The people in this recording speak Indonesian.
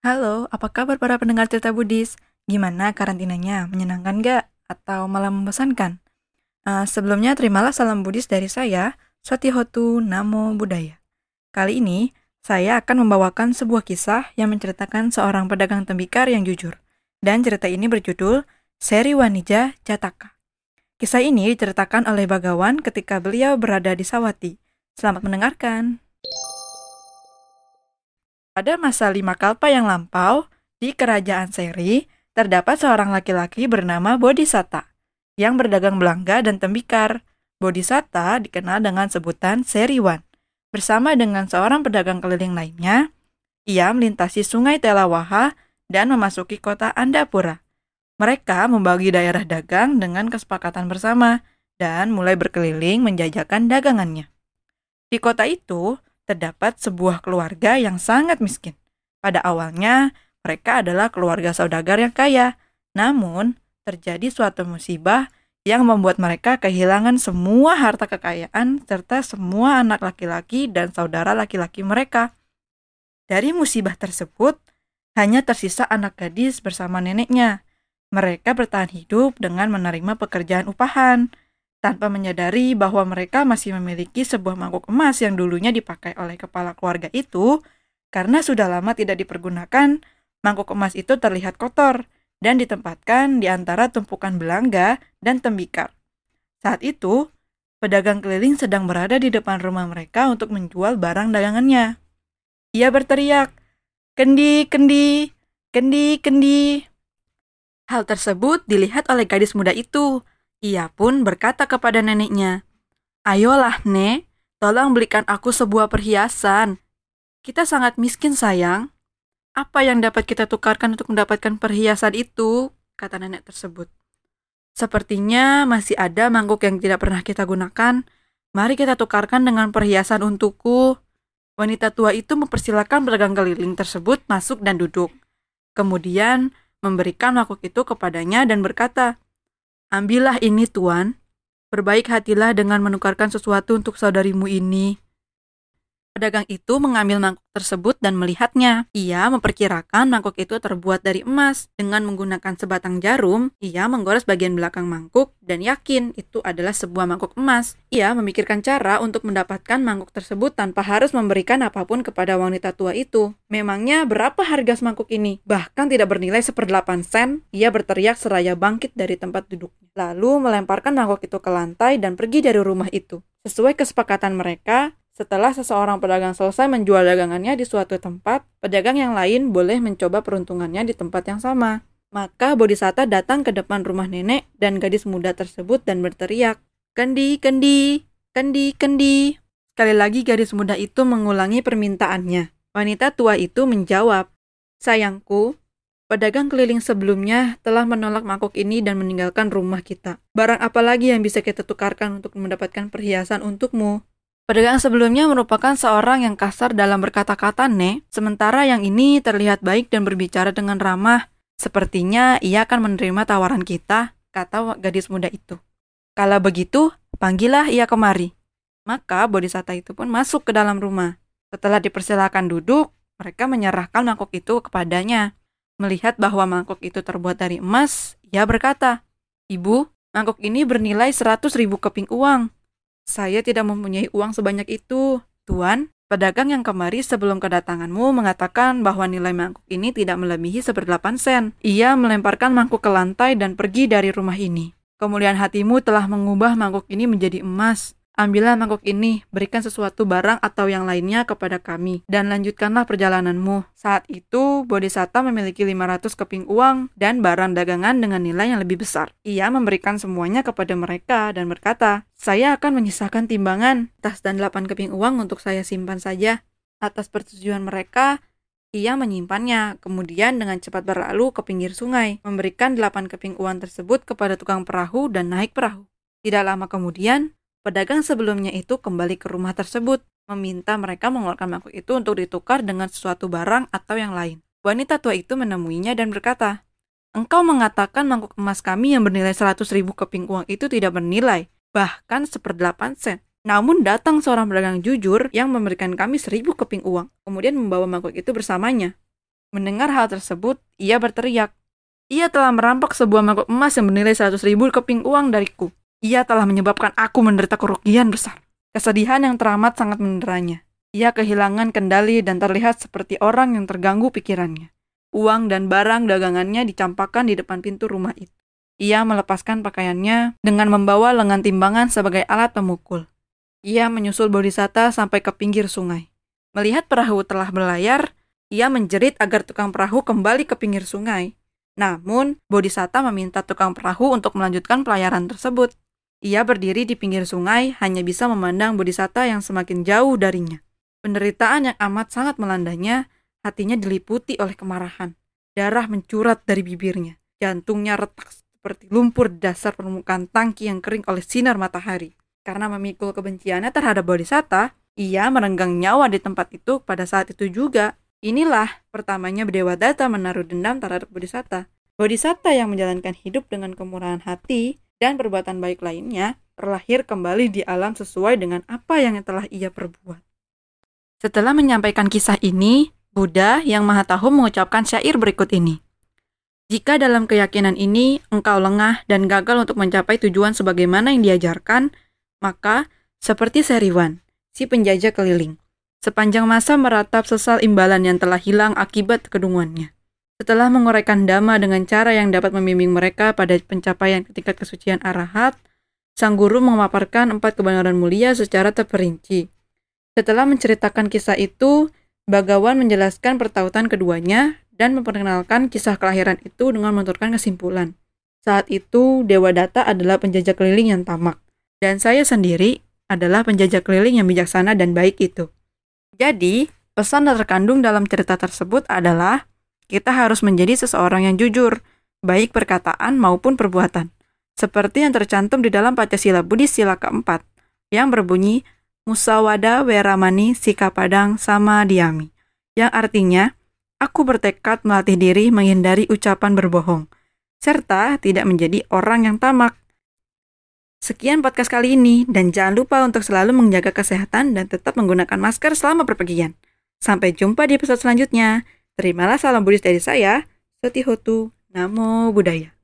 Halo, apa kabar para pendengar cerita Budis? Gimana karantinanya? Menyenangkan gak? Atau malah membosankan? Uh, sebelumnya terimalah salam Budis dari saya, Swatihotu Namo Buddhaya. Kali ini, saya akan membawakan sebuah kisah yang menceritakan seorang pedagang tembikar yang jujur. Dan cerita ini berjudul Seri Wanija Jataka. Kisah ini diceritakan oleh Bagawan ketika beliau berada di Sawati. Selamat mendengarkan. Pada masa lima kalpa yang lampau, di kerajaan Seri, terdapat seorang laki-laki bernama Bodhisatta yang berdagang belangga dan tembikar. Bodhisatta dikenal dengan sebutan Seriwan. Bersama dengan seorang pedagang keliling lainnya, ia melintasi sungai Telawaha dan memasuki kota Andapura. Mereka membagi daerah dagang dengan kesepakatan bersama dan mulai berkeliling menjajakan dagangannya. Di kota itu, terdapat sebuah keluarga yang sangat miskin. Pada awalnya, mereka adalah keluarga saudagar yang kaya. Namun, terjadi suatu musibah yang membuat mereka kehilangan semua harta kekayaan serta semua anak laki-laki dan saudara laki-laki mereka. Dari musibah tersebut, hanya tersisa anak gadis bersama neneknya. Mereka bertahan hidup dengan menerima pekerjaan upahan tanpa menyadari bahwa mereka masih memiliki sebuah mangkuk emas yang dulunya dipakai oleh kepala keluarga itu, karena sudah lama tidak dipergunakan, mangkuk emas itu terlihat kotor dan ditempatkan di antara tumpukan belangga dan tembikar. Saat itu, pedagang keliling sedang berada di depan rumah mereka untuk menjual barang dagangannya. Ia berteriak, "Kendi, kendi, kendi, kendi!" Hal tersebut dilihat oleh gadis muda itu ia pun berkata kepada neneknya, Ayolah, Nek, tolong belikan aku sebuah perhiasan. Kita sangat miskin, sayang. Apa yang dapat kita tukarkan untuk mendapatkan perhiasan itu? kata nenek tersebut. Sepertinya masih ada mangkuk yang tidak pernah kita gunakan. Mari kita tukarkan dengan perhiasan untukku. Wanita tua itu mempersilahkan pedagang keliling tersebut masuk dan duduk. Kemudian memberikan mangkuk itu kepadanya dan berkata, Ambillah ini, Tuan. Berbaik hatilah dengan menukarkan sesuatu untuk saudarimu ini. Pedagang itu mengambil mangkuk tersebut dan melihatnya. Ia memperkirakan mangkuk itu terbuat dari emas. Dengan menggunakan sebatang jarum, ia menggores bagian belakang mangkuk dan yakin itu adalah sebuah mangkuk emas. Ia memikirkan cara untuk mendapatkan mangkuk tersebut tanpa harus memberikan apa pun kepada wanita tua itu. Memangnya berapa harga mangkuk ini? Bahkan tidak bernilai seperdelapan sen. Ia berteriak seraya bangkit dari tempat duduknya. Lalu melemparkan mangkuk itu ke lantai dan pergi dari rumah itu. Sesuai kesepakatan mereka, setelah seseorang pedagang selesai menjual dagangannya di suatu tempat, pedagang yang lain boleh mencoba peruntungannya di tempat yang sama. Maka Bodhisatta datang ke depan rumah nenek dan gadis muda tersebut dan berteriak, Kendi, kendi, kendi, kendi. Sekali lagi gadis muda itu mengulangi permintaannya. Wanita tua itu menjawab, Sayangku, pedagang keliling sebelumnya telah menolak mangkuk ini dan meninggalkan rumah kita. Barang apa lagi yang bisa kita tukarkan untuk mendapatkan perhiasan untukmu? Pedagang sebelumnya merupakan seorang yang kasar dalam berkata-kata, Ne, sementara yang ini terlihat baik dan berbicara dengan ramah. Sepertinya ia akan menerima tawaran kita, kata gadis muda itu. Kalau begitu, panggillah ia kemari. Maka Bodhisatta itu pun masuk ke dalam rumah. Setelah dipersilakan duduk, mereka menyerahkan mangkuk itu kepadanya. Melihat bahwa mangkuk itu terbuat dari emas, ia berkata, Ibu, mangkuk ini bernilai seratus ribu keping uang. Saya tidak mempunyai uang sebanyak itu. Tuan, pedagang yang kemari sebelum kedatanganmu mengatakan bahwa nilai mangkuk ini tidak melebihi seperdelapan sen. Ia melemparkan mangkuk ke lantai dan pergi dari rumah ini. Kemudian hatimu telah mengubah mangkuk ini menjadi emas. Ambillah mangkuk ini, berikan sesuatu barang atau yang lainnya kepada kami, dan lanjutkanlah perjalananmu. Saat itu, Bodhisatta memiliki 500 keping uang dan barang dagangan dengan nilai yang lebih besar. Ia memberikan semuanya kepada mereka dan berkata, saya akan menyisakan timbangan, tas dan 8 keping uang untuk saya simpan saja. Atas persetujuan mereka, ia menyimpannya, kemudian dengan cepat berlalu ke pinggir sungai, memberikan 8 keping uang tersebut kepada tukang perahu dan naik perahu. Tidak lama kemudian, Pedagang sebelumnya itu kembali ke rumah tersebut, meminta mereka mengeluarkan mangkuk itu untuk ditukar dengan sesuatu barang atau yang lain. Wanita tua itu menemuinya dan berkata, Engkau mengatakan mangkuk emas kami yang bernilai 100 ribu keping uang itu tidak bernilai, bahkan seperdelapan sen. Namun datang seorang pedagang jujur yang memberikan kami seribu keping uang, kemudian membawa mangkuk itu bersamanya. Mendengar hal tersebut, ia berteriak. Ia telah merampok sebuah mangkuk emas yang bernilai 100 ribu keping uang dariku. Ia telah menyebabkan aku menderita kerugian besar. Kesedihan yang teramat sangat menderanya. Ia kehilangan kendali dan terlihat seperti orang yang terganggu pikirannya. Uang dan barang dagangannya dicampakkan di depan pintu rumah itu. Ia melepaskan pakaiannya dengan membawa lengan timbangan sebagai alat pemukul. Ia menyusul Bodhisatta sampai ke pinggir sungai. Melihat perahu telah berlayar, ia menjerit agar tukang perahu kembali ke pinggir sungai. Namun, Bodhisatta meminta tukang perahu untuk melanjutkan pelayaran tersebut. Ia berdiri di pinggir sungai, hanya bisa memandang Bodhisatta yang semakin jauh darinya. Penderitaan yang amat sangat melandanya, hatinya diliputi oleh kemarahan. Darah mencurat dari bibirnya. Jantungnya retak seperti lumpur dasar permukaan tangki yang kering oleh sinar matahari. Karena memikul kebenciannya terhadap Bodhisatta, ia merenggang nyawa di tempat itu pada saat itu juga. Inilah pertamanya Dewa Data menaruh dendam terhadap Bodhisatta. Bodhisatta yang menjalankan hidup dengan kemurahan hati dan perbuatan baik lainnya terlahir kembali di alam sesuai dengan apa yang telah ia perbuat. Setelah menyampaikan kisah ini, Buddha yang Maha Tahu mengucapkan syair berikut ini. Jika dalam keyakinan ini engkau lengah dan gagal untuk mencapai tujuan sebagaimana yang diajarkan, maka seperti Seriwan, si penjajah keliling, Sepanjang masa meratap sesal imbalan yang telah hilang akibat kedunguannya. Setelah menguraikan dhamma dengan cara yang dapat membimbing mereka pada pencapaian tingkat kesucian arahat, sang guru memaparkan empat kebenaran mulia secara terperinci. Setelah menceritakan kisah itu, Bagawan menjelaskan pertautan keduanya dan memperkenalkan kisah kelahiran itu dengan menentukan kesimpulan. Saat itu, Dewa Data adalah penjajah keliling yang tamak, dan saya sendiri adalah penjajah keliling yang bijaksana dan baik itu. Jadi, pesan terkandung dalam cerita tersebut adalah kita harus menjadi seseorang yang jujur, baik perkataan maupun perbuatan. Seperti yang tercantum di dalam Pancasila Buddhis sila keempat, yang berbunyi Musawada Weramani Sikapadang Sama Diami, yang artinya, aku bertekad melatih diri menghindari ucapan berbohong, serta tidak menjadi orang yang tamak. Sekian podcast kali ini, dan jangan lupa untuk selalu menjaga kesehatan dan tetap menggunakan masker selama berpergian. Sampai jumpa di episode selanjutnya. Terimalah salam Buddhis dari saya, Setihotu Namo Buddhaya.